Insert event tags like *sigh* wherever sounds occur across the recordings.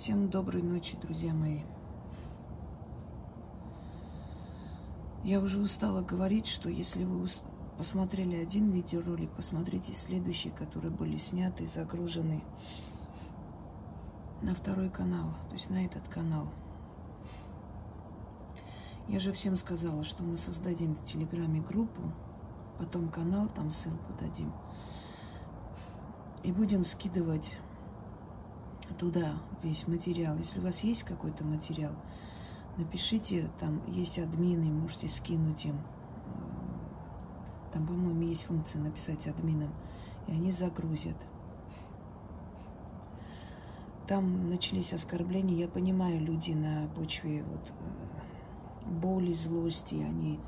Всем доброй ночи, друзья мои. Я уже устала говорить, что если вы посмотрели один видеоролик, посмотрите следующие, которые были сняты загружены на второй канал, то есть на этот канал. Я же всем сказала, что мы создадим в Телеграме группу, потом канал, там ссылку дадим. И будем скидывать туда весь материал. Если у вас есть какой-то материал, напишите, там есть админы, можете скинуть им. Там, по-моему, есть функция написать админам, и они загрузят. Там начались оскорбления. Я понимаю, люди на почве вот, э, боли, злости, они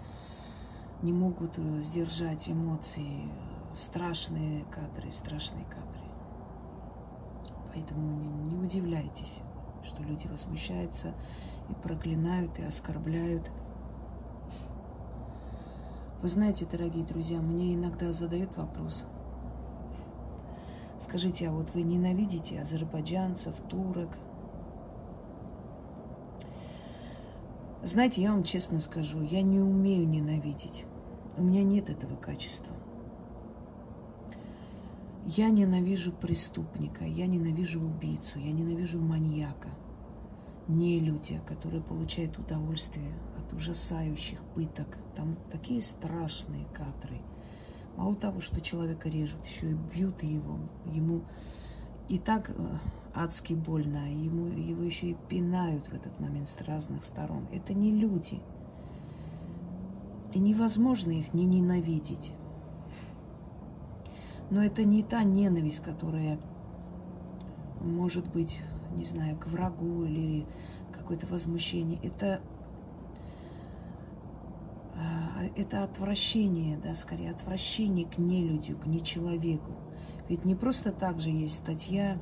не могут э, сдержать эмоции. Страшные кадры, страшные кадры. Поэтому не, не удивляйтесь, что люди возмущаются и проклинают, и оскорбляют. Вы знаете, дорогие друзья, мне иногда задают вопрос. Скажите, а вот вы ненавидите азербайджанцев, турок? Знаете, я вам честно скажу, я не умею ненавидеть. У меня нет этого качества. Я ненавижу преступника, я ненавижу убийцу, я ненавижу маньяка, не люди, которые получают удовольствие от ужасающих пыток. Там такие страшные кадры. Мало того, что человека режут, еще и бьют его. Ему и так э, адски больно, а ему, его еще и пинают в этот момент с разных сторон. Это не люди. И невозможно их не ненавидеть. Но это не та ненависть, которая может быть, не знаю, к врагу или какое-то возмущение. Это, а, это отвращение, да, скорее, отвращение к нелюдю, к нечеловеку. Ведь не просто так же есть статья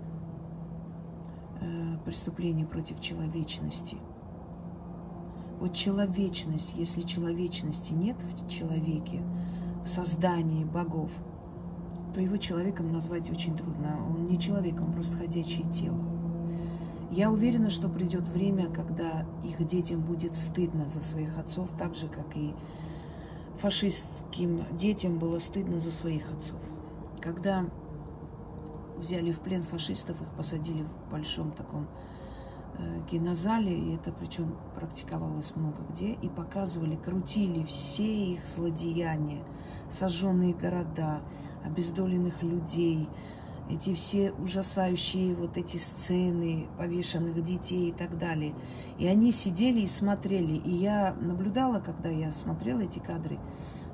э, против человечности. Вот человечность, если человечности нет в человеке, в создании богов – то его человеком назвать очень трудно. Он не человек, он просто ходячее тело. Я уверена, что придет время, когда их детям будет стыдно за своих отцов, так же, как и фашистским детям было стыдно за своих отцов. Когда взяли в плен фашистов, их посадили в большом таком э, кинозале, и это причем практиковалось много где, и показывали, крутили все их злодеяния, сожженные города, обездоленных людей, эти все ужасающие вот эти сцены повешенных детей и так далее. И они сидели и смотрели. И я наблюдала, когда я смотрела эти кадры,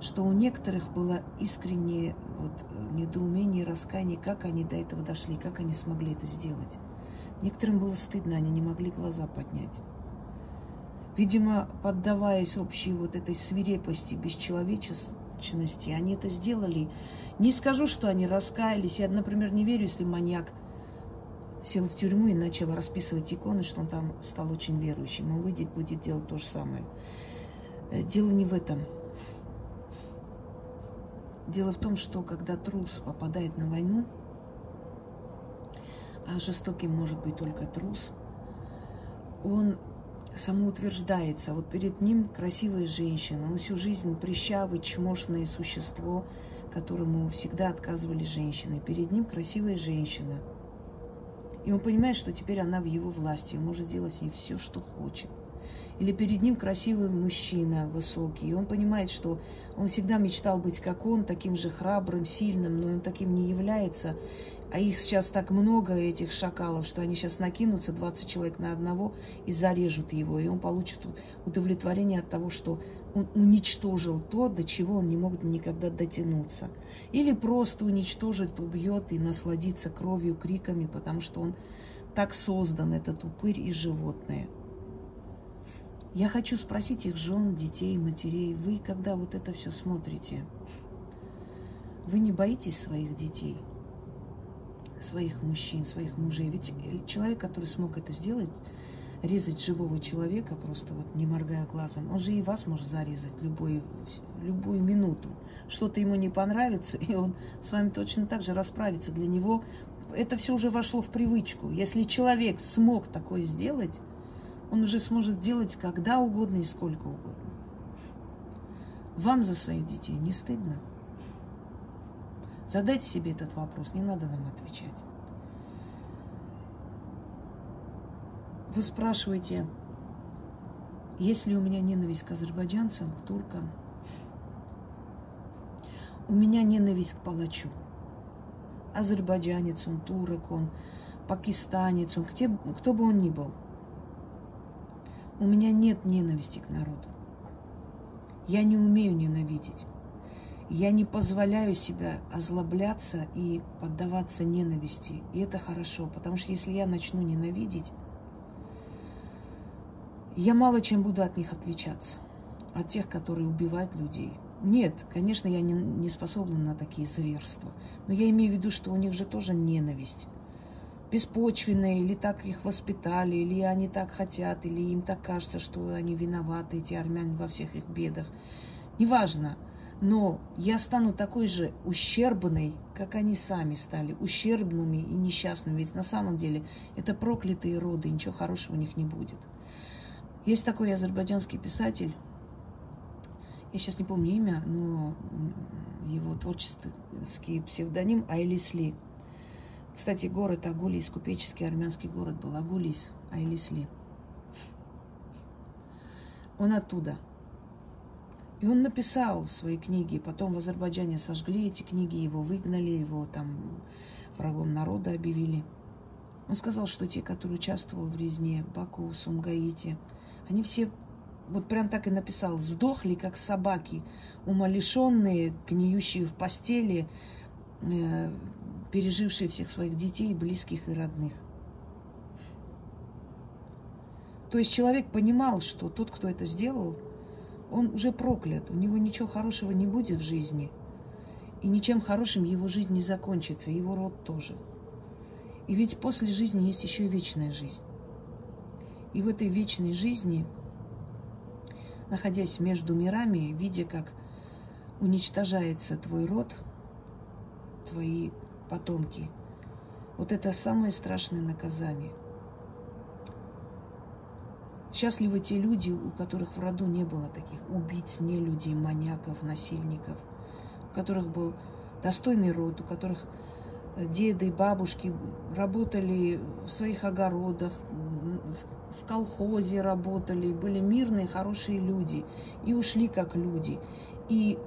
что у некоторых было искреннее вот, недоумение, раскаяние, как они до этого дошли, как они смогли это сделать. Некоторым было стыдно, они не могли глаза поднять. Видимо, поддаваясь общей вот этой свирепости, бесчеловечности, они это сделали не скажу, что они раскаялись. Я, например, не верю, если маньяк сел в тюрьму и начал расписывать иконы, что он там стал очень верующим. Он выйдет, будет делать то же самое. Э, дело не в этом. Дело в том, что когда трус попадает на войну, а жестоким может быть только трус, он самоутверждается. Вот перед ним красивая женщина, он всю жизнь прищавый, чмошное существо – которому всегда отказывали женщины. Перед ним красивая женщина. И он понимает, что теперь она в его власти, он может делать с ней все, что хочет. Или перед ним красивый мужчина, высокий, и он понимает, что он всегда мечтал быть как он, таким же храбрым, сильным, но он таким не является. А их сейчас так много, этих шакалов, что они сейчас накинутся, 20 человек на одного, и зарежут его. И он получит удовлетворение от того, что он уничтожил то, до чего он не мог никогда дотянуться. Или просто уничтожит, убьет и насладится кровью, криками, потому что он так создан, этот упырь и животное. Я хочу спросить их жен, детей, матерей, вы, когда вот это все смотрите, вы не боитесь своих детей – своих мужчин, своих мужей. Ведь человек, который смог это сделать, резать живого человека, просто вот не моргая глазом, он же и вас может зарезать любой, любую минуту. Что-то ему не понравится, и он с вами точно так же расправится. Для него это все уже вошло в привычку. Если человек смог такое сделать, он уже сможет делать когда угодно и сколько угодно. Вам за своих детей не стыдно? Задайте себе этот вопрос, не надо нам отвечать. Вы спрашиваете, есть ли у меня ненависть к азербайджанцам, к туркам? У меня ненависть к палачу. Азербайджанец он, турок он, пакистанец он, кто бы он ни был. У меня нет ненависти к народу. Я не умею ненавидеть. Я не позволяю себя озлобляться и поддаваться ненависти. И это хорошо, потому что если я начну ненавидеть, я мало чем буду от них отличаться, от тех, которые убивают людей. Нет, конечно, я не, не способна на такие зверства, но я имею в виду, что у них же тоже ненависть. Беспочвенная, или так их воспитали, или они так хотят, или им так кажется, что они виноваты, эти армяне, во всех их бедах. Неважно, но я стану такой же ущербной, как они сами стали, ущербными и несчастными. Ведь на самом деле это проклятые роды, ничего хорошего у них не будет. Есть такой азербайджанский писатель, я сейчас не помню имя, но его творческий псевдоним Айлисли. Кстати, город Агулис, купеческий армянский город был, Агулис, Айлисли. Он оттуда. И он написал в своей книге, потом в Азербайджане сожгли эти книги, его выгнали, его там врагом народа объявили. Он сказал, что те, которые участвовали в резне Баку, Сумгаите – они все, вот прям так и написал, сдохли, как собаки, умалишенные, гниющие в постели, э, пережившие всех своих детей, близких и родных. То есть человек понимал, что тот, кто это сделал, он уже проклят, у него ничего хорошего не будет в жизни. И ничем хорошим его жизнь не закончится, его род тоже. И ведь после жизни есть еще и вечная жизнь. И в этой вечной жизни, находясь между мирами, видя, как уничтожается твой род, твои потомки, вот это самое страшное наказание. Счастливы те люди, у которых в роду не было таких убийц, нелюдей, маньяков, насильников, у которых был достойный род, у которых деды, бабушки работали в своих огородах, в колхозе работали, были мирные, хорошие люди и ушли как люди. И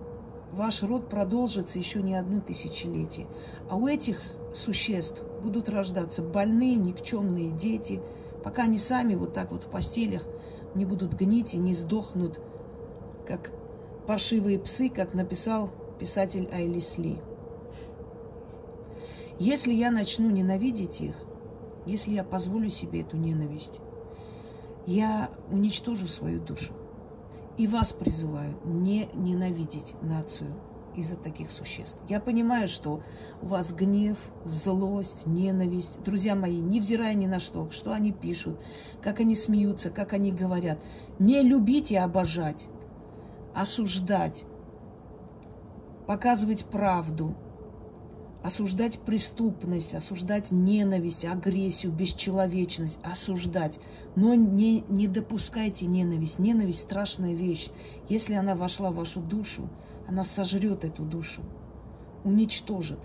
ваш род продолжится еще не одно тысячелетие. А у этих существ будут рождаться больные, никчемные дети, пока они сами вот так вот в постелях не будут гнить и не сдохнут, как паршивые псы, как написал писатель Айлис Ли. Если я начну ненавидеть их, если я позволю себе эту ненависть, я уничтожу свою душу. И вас призываю не ненавидеть нацию из-за таких существ. Я понимаю, что у вас гнев, злость, ненависть. Друзья мои, невзирая ни на что, что они пишут, как они смеются, как они говорят. Не любить и обожать, осуждать, показывать правду – осуждать преступность, осуждать ненависть, агрессию, бесчеловечность, осуждать. Но не, не допускайте ненависть. Ненависть – страшная вещь. Если она вошла в вашу душу, она сожрет эту душу, уничтожит.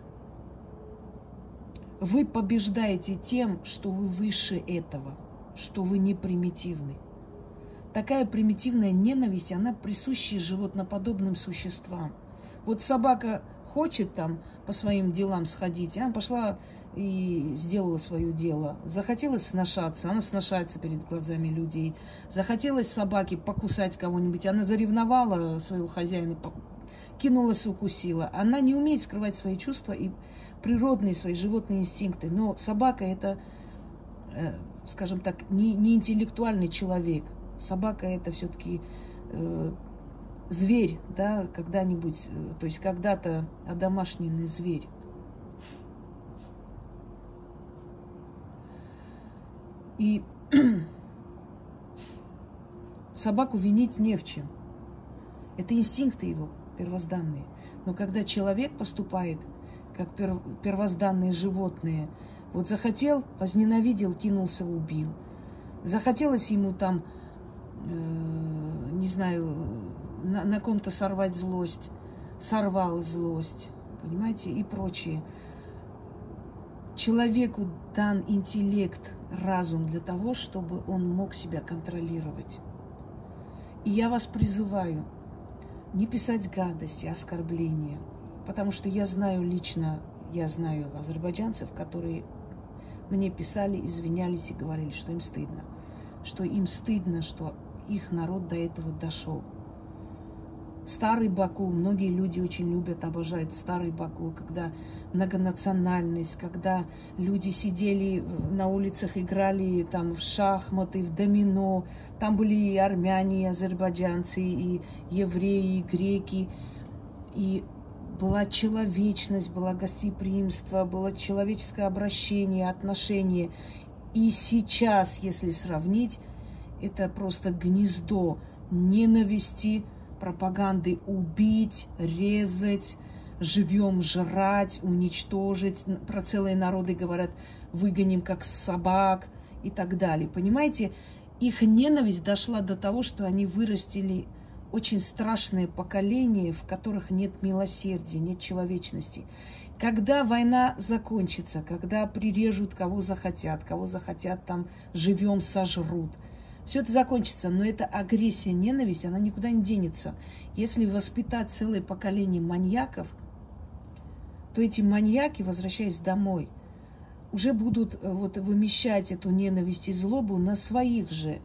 Вы побеждаете тем, что вы выше этого, что вы не примитивны. Такая примитивная ненависть, она присуща животноподобным существам. Вот собака хочет там по своим делам сходить, она пошла и сделала свое дело. Захотелось сношаться, она сношается перед глазами людей. Захотелось собаке покусать кого-нибудь, она заревновала своего хозяина, кинулась и укусила. Она не умеет скрывать свои чувства и природные свои животные инстинкты. Но собака это, э, скажем так, не, не интеллектуальный человек. Собака это все-таки э, зверь, да, когда-нибудь, э, то есть когда-то одомашненный зверь. И *clears throat* собаку винить не в чем. Это инстинкты его первозданные. Но когда человек поступает как первозданные животные. Вот захотел, возненавидел, кинулся, убил. Захотелось ему там, э, не знаю, на, на ком-то сорвать злость, сорвал злость, понимаете, и прочее. Человеку дан интеллект, разум для того, чтобы он мог себя контролировать. И я вас призываю не писать гадости, оскорбления, потому что я знаю лично, я знаю азербайджанцев, которые мне писали, извинялись и говорили, что им стыдно, что им стыдно, что их народ до этого дошел. Старый Баку, многие люди очень любят, обожают старый Баку, когда многонациональность, когда люди сидели на улицах, играли там в шахматы, в домино, там были и армяне, и азербайджанцы, и евреи, и греки, и была человечность, была гостеприимство, было человеческое обращение, отношение. И сейчас, если сравнить, это просто гнездо ненависти, пропаганды убить, резать, живем жрать, уничтожить. Про целые народы говорят, выгоним как собак и так далее. Понимаете, их ненависть дошла до того, что они вырастили очень страшное поколение, в которых нет милосердия, нет человечности. Когда война закончится, когда прирежут кого захотят, кого захотят там живем сожрут – все это закончится, но эта агрессия, ненависть, она никуда не денется. Если воспитать целое поколение маньяков, то эти маньяки, возвращаясь домой, уже будут э, вот вымещать эту ненависть и злобу на своих же.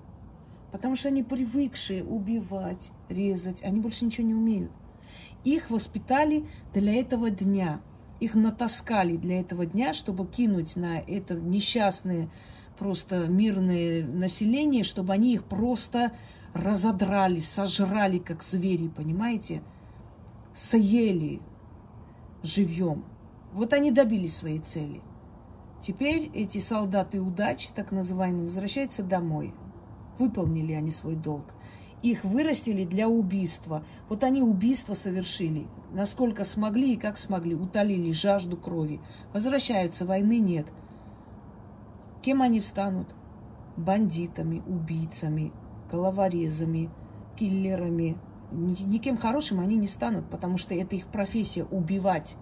Потому что они привыкшие убивать, резать, они больше ничего не умеют. Их воспитали для этого дня. Их натаскали для этого дня, чтобы кинуть на это несчастное просто мирное население, чтобы они их просто разодрали, сожрали, как звери, понимаете? Съели живьем. Вот они добились своей цели. Теперь эти солдаты удачи, так называемые, возвращаются домой. Выполнили они свой долг. Их вырастили для убийства. Вот они убийство совершили. Насколько смогли и как смогли. Утолили жажду крови. Возвращаются, войны нет. Кем они станут? Бандитами, убийцами, головорезами, киллерами. Никем хорошим они не станут, потому что это их профессия – убивать.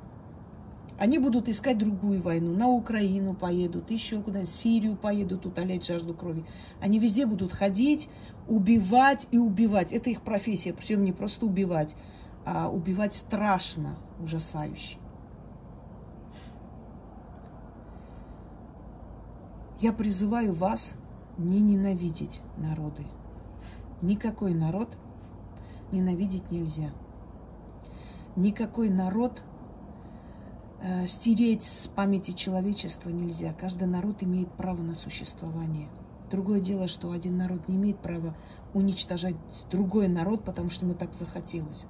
Они будут искать другую войну. На Украину поедут, еще куда-нибудь, Сирию поедут, утолять жажду крови. Они везде будут ходить, убивать и убивать. Это их профессия. Причем не просто убивать, а убивать страшно, ужасающе. Я призываю вас не ненавидеть народы. Никакой народ ненавидеть нельзя. Никакой народ э, стереть с памяти человечества нельзя. Каждый народ имеет право на существование. Другое дело, что один народ не имеет права уничтожать другой народ, потому что ему так захотелось.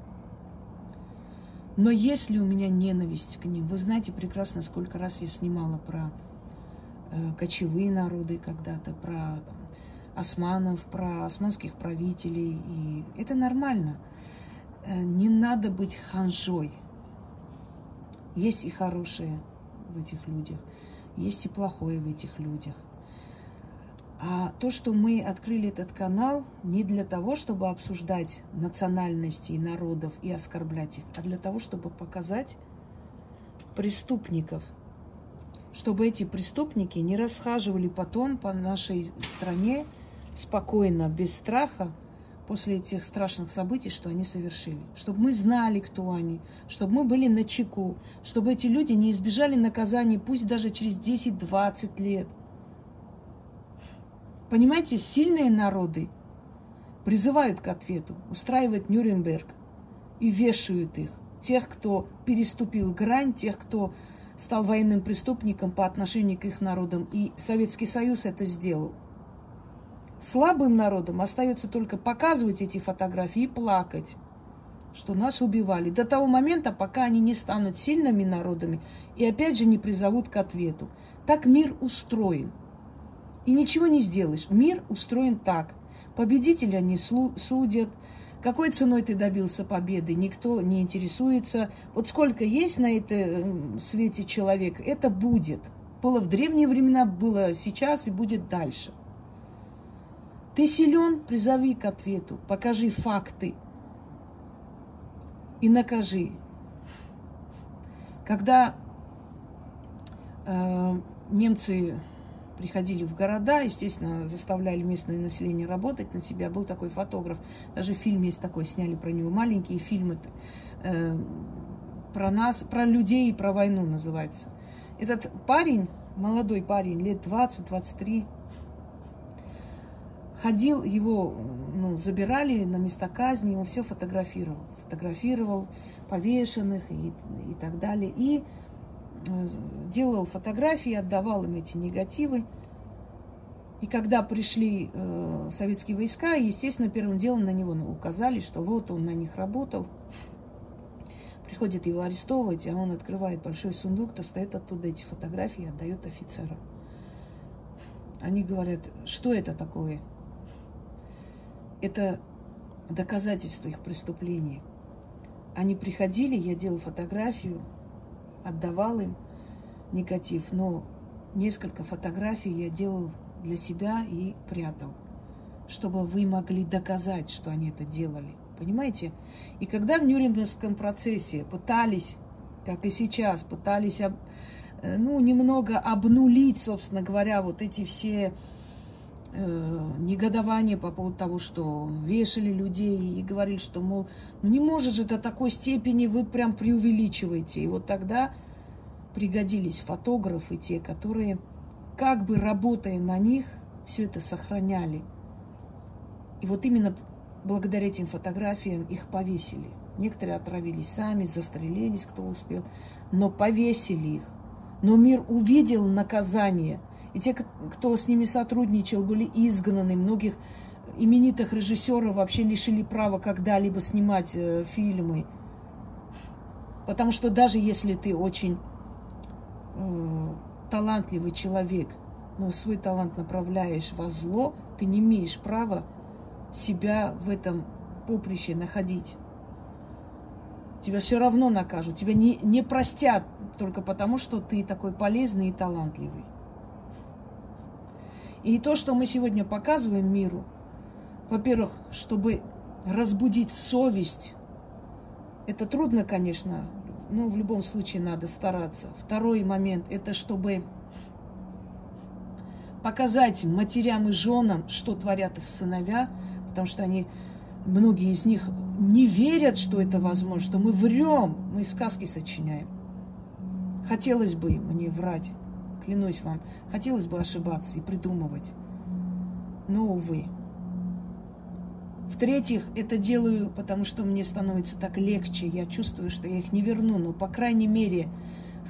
Но если у меня ненависть к ним, вы знаете прекрасно, сколько раз я снимала про кочевые народы когда-то, про османов, про османских правителей. И это нормально. Э, не надо быть ханжой. Есть и хорошее в этих людях, есть и плохое в этих людях. А то, что мы открыли этот канал, не для того, чтобы обсуждать национальности народов и оскорблять их, а для того, чтобы показать преступников – чтобы эти преступники не расхаживали потом по нашей стране спокойно, без страха, после этих страшных событий, что они совершили. Чтобы мы знали, кто они, чтобы мы были на чеку, чтобы эти люди не избежали наказания, пусть даже через 10-20 лет. Понимаете, сильные народы призывают к ответу, устраивают Нюрнберг и вешают их. Тех, кто переступил грань, тех, кто стал военным преступником по отношению к их народам, и Советский Союз это сделал. Слабым народам остается только показывать эти фотографии и плакать, что нас убивали, до того момента, пока они не станут сильными народами и опять же не призовут к ответу. Так мир устроен. И ничего не сделаешь. Мир устроен так. Победителя не судят, Какой ценой ты добился победы? Никто не интересуется. Вот сколько есть на этом свете человек, это будет. Было в древние времена, было сейчас и будет дальше. Ты силен, призови к ответу, покажи факты и накажи. Когда э, немцы приходили в города, естественно, заставляли местное население работать на себя. Был такой фотограф, даже фильм есть такой, сняли про него маленькие фильмы э, про нас, про людей и про войну называется. Этот парень, молодой парень, лет 20-23, ходил, его ну, забирали на места казни, он все фотографировал. Фотографировал повешенных и, и так далее. И делал фотографии, отдавал им эти негативы. И когда пришли э, советские войска, естественно, первым делом на него указали, что вот он на них работал. Приходит его арестовывать, а он открывает большой сундук, достает оттуда эти фотографии и отдает офицерам. Они говорят, что это такое? Это доказательство их преступления. Они приходили, я делал фотографию, отдавал им негатив, но несколько фотографий я делал для себя и прятал, чтобы вы могли доказать, что они это делали. Понимаете? И когда в Нюрнбергском процессе пытались, как и сейчас, пытались э, ну, немного обнулить, собственно говоря, вот эти все э, негодования по поводу того, что вешали людей и говорили, что, мол, ну не может же до такой степени вы прям преувеличиваете. И вот тогда пригодились фотографы, те, которые, как бы работая на них, все это сохраняли. И вот именно благодаря этим фотографиям их повесили. Некоторые отравились сами, застрелились, кто успел, но повесили их. Но мир увидел наказание. И те, кто с ними сотрудничал, были изгнаны. Многих именитых режиссеров вообще лишили права когда-либо снимать э, фильмы. Потому что даже если ты очень э, талантливый человек, но свой талант направляешь во зло, ты не имеешь права себя в этом поприще находить. Тебя все равно накажут, тебя не, не простят только потому, что ты такой полезный и талантливый. И то, что мы сегодня показываем миру, во-первых, чтобы разбудить совесть, это трудно, конечно, ну, в любом случае надо стараться. Второй момент – это чтобы показать матерям и женам, что творят их сыновья, потому что они, многие из них не верят, что это возможно, что мы врем, мы сказки сочиняем. Хотелось бы мне врать, клянусь вам, хотелось бы ошибаться и придумывать. Но, увы. В-третьих, это делаю, потому что мне становится так легче. Я чувствую, что я их не верну, но, по крайней мере,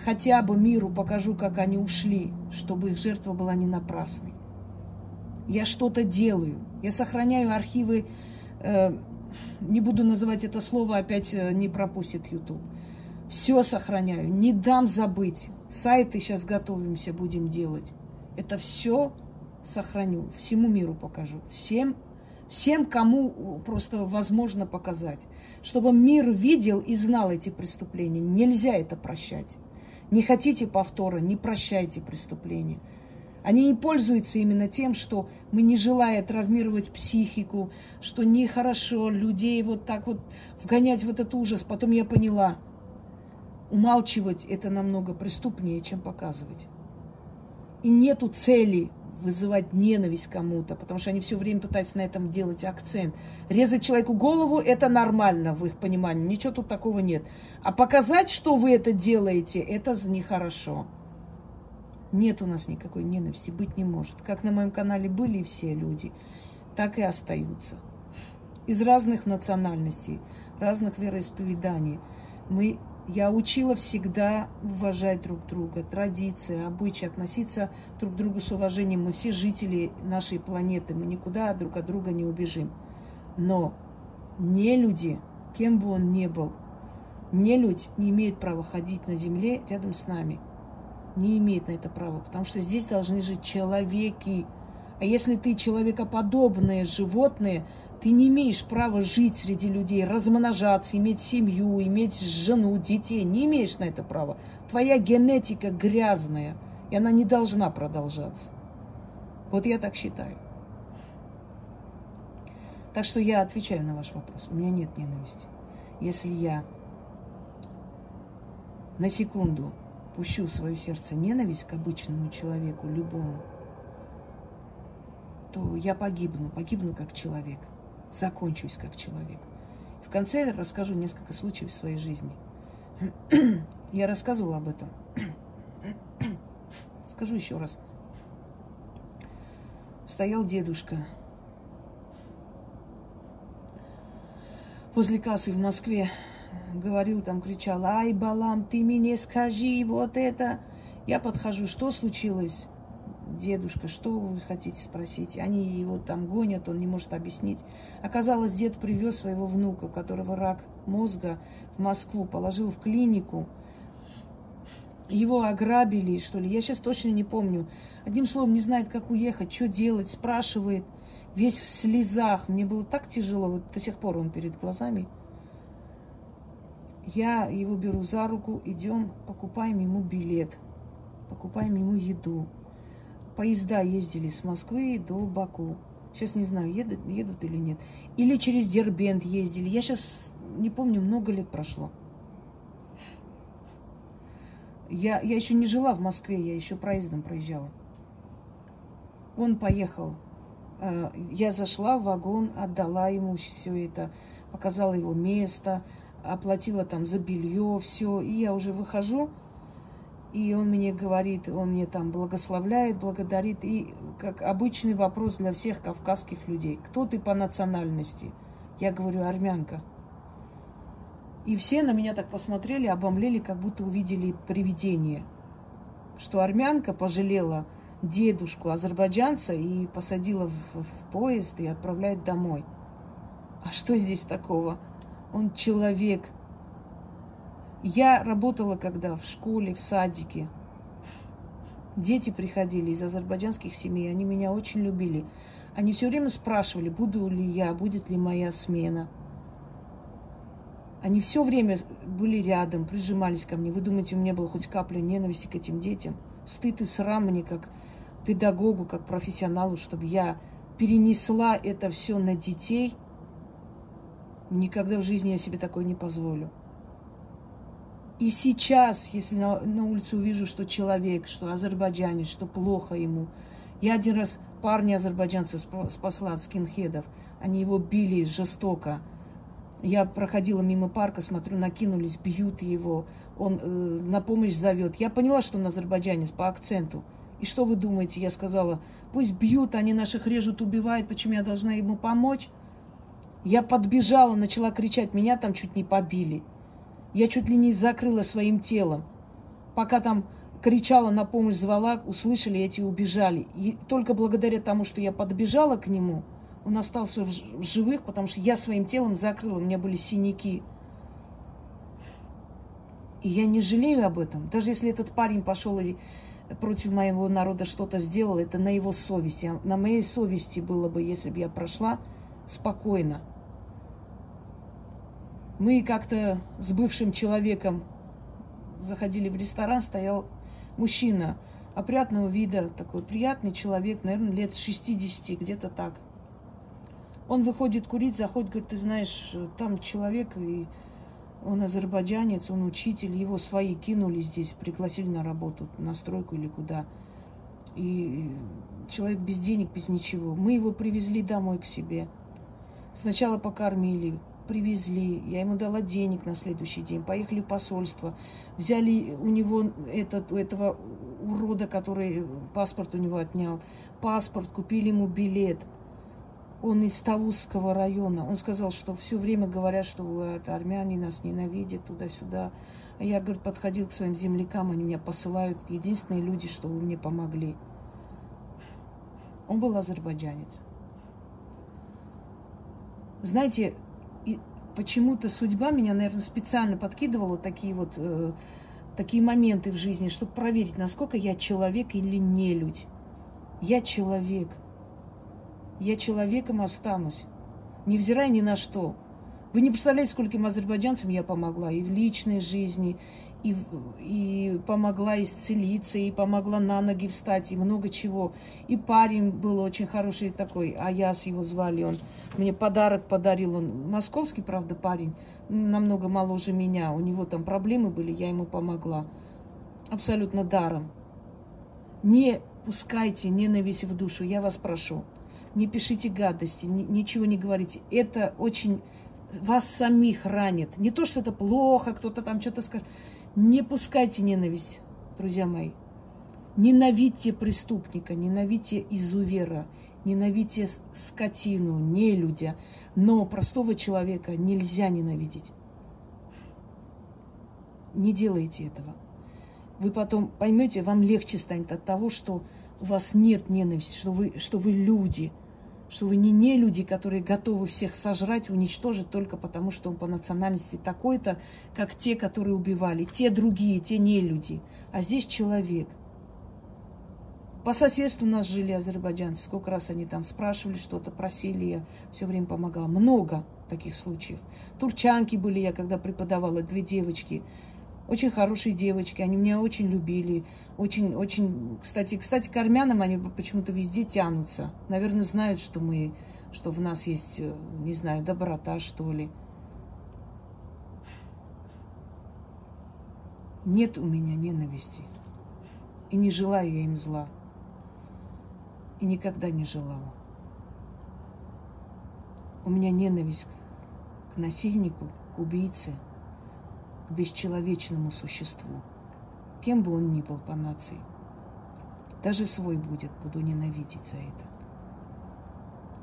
хотя бы миру покажу, как они ушли, чтобы их жертва была не напрасной. Я что-то делаю. Я сохраняю архивы, э, не буду называть это слово, опять э, не пропустит YouTube. Все сохраняю, не дам забыть. Сайты сейчас готовимся, будем делать. Это все сохраню, всему миру покажу. Всем всем, кому просто возможно показать. Чтобы мир видел и знал эти преступления. Нельзя это прощать. Не хотите повтора, не прощайте преступления. Они не пользуются именно тем, что мы не желая травмировать психику, что нехорошо людей вот так вот вгонять в этот ужас. Потом я поняла, умалчивать это намного преступнее, чем показывать. И нету цели вызывать ненависть кому-то, потому что они все время пытаются на этом делать акцент. Резать человеку голову – это нормально в их понимании, ничего тут такого нет. А показать, что вы это делаете, это нехорошо. Нет у нас никакой ненависти, быть не может. Как на моем канале были все люди, так и остаются. Из разных национальностей, разных вероисповеданий. Мы я учила всегда уважать друг друга, традиции, обычаи, относиться друг к другу с уважением. Мы все жители нашей планеты, мы никуда друг от друга не убежим. Но не люди, кем бы он ни был, не людь не имеет права ходить на земле рядом с нами. Не имеет на это права, потому что здесь должны жить человеки. А если ты человекоподобное животное, ты не имеешь права жить среди людей, размножаться, иметь семью, иметь жену, детей. Не имеешь на это права. Твоя генетика грязная, и она не должна продолжаться. Вот я так считаю. Так что я отвечаю на ваш вопрос. У меня нет ненависти. Если я на секунду пущу в свое сердце ненависть к обычному человеку, любому, то я погибну, погибну как человек, закончусь как человек. В конце я расскажу несколько случаев своей жизни. Я рассказывала об этом. Скажу еще раз. Стоял дедушка возле кассы в Москве. Говорил там, кричал, ай, Балам, ты мне скажи вот это. Я подхожу, что случилось? Дедушка, что вы хотите спросить? Они его там гонят, он не может объяснить. Оказалось, дед привез своего внука, у которого рак мозга, в Москву, положил в клинику. Его ограбили, что ли, я сейчас точно не помню. Одним словом, не знает, как уехать, что делать, спрашивает. Весь в слезах. Мне было так тяжело, вот до сих пор он перед глазами. Я его беру за руку, идем, покупаем ему билет, покупаем ему еду поезда ездили с Москвы до Баку. Сейчас не знаю, едут, едут или нет. Или через Дербент ездили. Я сейчас не помню, много лет прошло. Я, я еще не жила в Москве, я еще проездом проезжала. Он поехал. Э, я зашла в вагон, отдала ему все это, показала его место, оплатила там за белье, все. И я уже выхожу, и он мне говорит, он мне там благословляет, благодарит. И как обычный вопрос для всех кавказских людей. Кто ты по национальности? Я говорю, армянка. И все на меня так посмотрели, обомлели, как будто увидели привидение. Что армянка пожалела дедушку азербайджанца и посадила в, в поезд и отправляет домой. А что здесь такого? Он человек, я работала когда в школе, в садике. Дети приходили из азербайджанских семей, они меня очень любили. Они все время спрашивали, буду ли я, будет ли моя смена. Они все время были рядом, прижимались ко мне. Вы думаете, у меня была хоть капля ненависти к этим детям? Стыд и срам мне как педагогу, как профессионалу, чтобы я перенесла это все на детей. Никогда в жизни я себе такое не позволю. И сейчас, если на, на улице увижу, что человек, что азербайджанец, что плохо ему. Я один раз парня азербайджанца спасла от скинхедов. Они его били жестоко. Я проходила мимо парка, смотрю, накинулись, бьют его. Он э, на помощь зовет. Я поняла, что он азербайджанец по акценту. И что вы думаете? Я сказала, пусть бьют, они наших режут, убивают, почему я должна ему помочь? Я подбежала, начала кричать, меня там чуть не побили. Я чуть ли не закрыла своим телом. Пока там кричала на помощь, звала, услышали эти и убежали. И только благодаря тому, что я подбежала к нему, он остался в живых, потому что я своим телом закрыла, у меня были синяки. И я не жалею об этом. Даже если этот парень пошел и против моего народа что-то сделал, это на его совести. На моей совести было бы, если бы я прошла спокойно. Мы как-то с бывшим человеком заходили в ресторан, стоял мужчина опрятного вида, такой приятный человек, наверное, лет 60, где-то так. Он выходит курить, заходит, говорит, ты знаешь, там человек, и он азербайджанец, он учитель, его свои кинули здесь, пригласили на работу, на стройку или куда. И человек без денег, без ничего. Мы его привезли домой к себе. Сначала покормили, привезли, я ему дала денег на следующий день, поехали в посольство, взяли у него этот, у этого урода, который паспорт у него отнял, паспорт, купили ему билет. Он из Таузского района. Он сказал, что все время говорят, что это армяне нас ненавидят туда-сюда. А я, говорит, подходил к своим землякам, они меня посылают. Единственные люди, что вы мне помогли. Он был азербайджанец. Знаете, почему-то судьба меня, наверное, специально подкидывала такие вот э, такие моменты в жизни, чтобы проверить, насколько я человек или не людь. Я человек. Я человеком останусь. невзирая ни на что. Вы не представляете, скольким азербайджанцам я помогла и в личной жизни, и, и помогла исцелиться, и помогла на ноги встать, и много чего. И парень был очень хороший такой, Аяс его звали, он мне подарок подарил, он московский, правда, парень, намного моложе меня, у него там проблемы были, я ему помогла. Абсолютно даром. Не пускайте ненависть в душу, я вас прошу. Не пишите гадости, ни, ничего не говорите. Это очень вас самих ранит. Не то, что это плохо, кто-то там что-то скажет. Не пускайте ненависть, друзья мои. Ненавидьте преступника, ненавидьте изувера, ненавидьте скотину, нелюдя. Но простого человека нельзя ненавидеть. Не делайте этого. Вы потом поймете, вам легче станет от того, что у вас нет ненависти, что вы, что вы люди – что вы не не люди, которые готовы всех сожрать, уничтожить только потому, что он по национальности такой-то, как те, которые убивали, те другие, те не люди, а здесь человек. По соседству у нас жили азербайджанцы, сколько раз они там спрашивали что-то, просили, я все время помогала. Много таких случаев. Турчанки были я, когда преподавала, две девочки – очень хорошие девочки, они меня очень любили. Очень, очень, кстати, кстати, к армянам они почему-то везде тянутся. Наверное, знают, что мы, что в нас есть, э, не знаю, доброта, что ли. Нет у меня ненависти. И не желаю я им зла. И никогда не желала. У меня ненависть к насильнику, к убийце – к бесчеловечному существу, кем бы он ни был по нации. Даже свой будет, буду ненавидеть за это.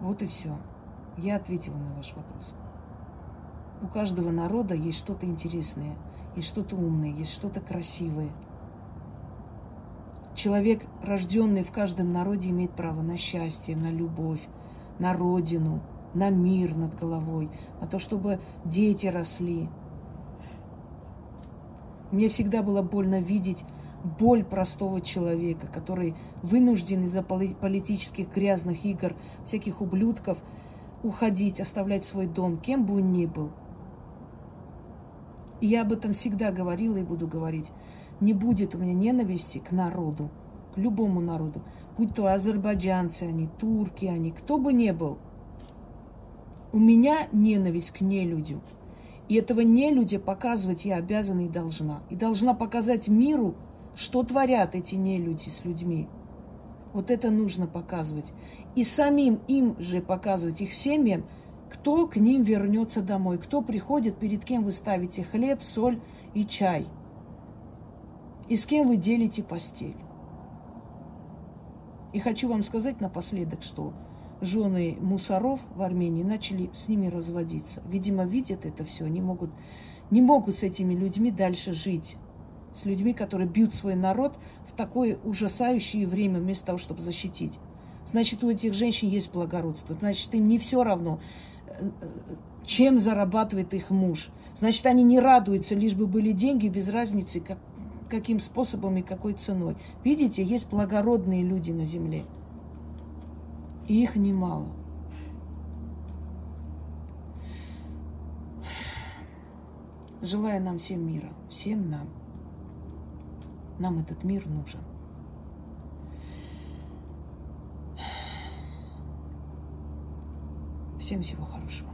Вот и все. Я ответила на ваш вопрос. У каждого народа есть что-то интересное, есть что-то умное, есть что-то красивое. Человек, рожденный в каждом народе, имеет право на счастье, на любовь, на родину, на мир над головой, на то, чтобы дети росли, мне всегда было больно видеть боль простого человека, который вынужден из-за политических грязных игр, всяких ублюдков, уходить, оставлять свой дом, кем бы он ни был. И я об этом всегда говорила и буду говорить. Не будет у меня ненависти к народу, к любому народу. Будь то азербайджанцы, они, турки, они, кто бы ни был. У меня ненависть к нелюдю. И этого не люди показывать я обязана и должна. И должна показать миру, что творят эти нелюди с людьми. Вот это нужно показывать. И самим им же показывать, их семьям, кто к ним вернется домой, кто приходит, перед кем вы ставите хлеб, соль и чай. И с кем вы делите постель. И хочу вам сказать напоследок, что жены мусоров в Армении начали с ними разводиться. Видимо, видят это все, не могут, не могут с этими людьми дальше жить. С людьми, которые бьют свой народ в такое ужасающее время, вместо того, чтобы защитить. Значит, у этих женщин есть благородство. Значит, им не все равно, э, чем зарабатывает их муж. Значит, они не радуются, лишь бы были деньги, без разницы, как, каким способом и какой ценой. Видите, есть благородные люди на земле. И их немало. Желаю нам всем мира, всем нам. Нам этот мир нужен. Всем всего хорошего.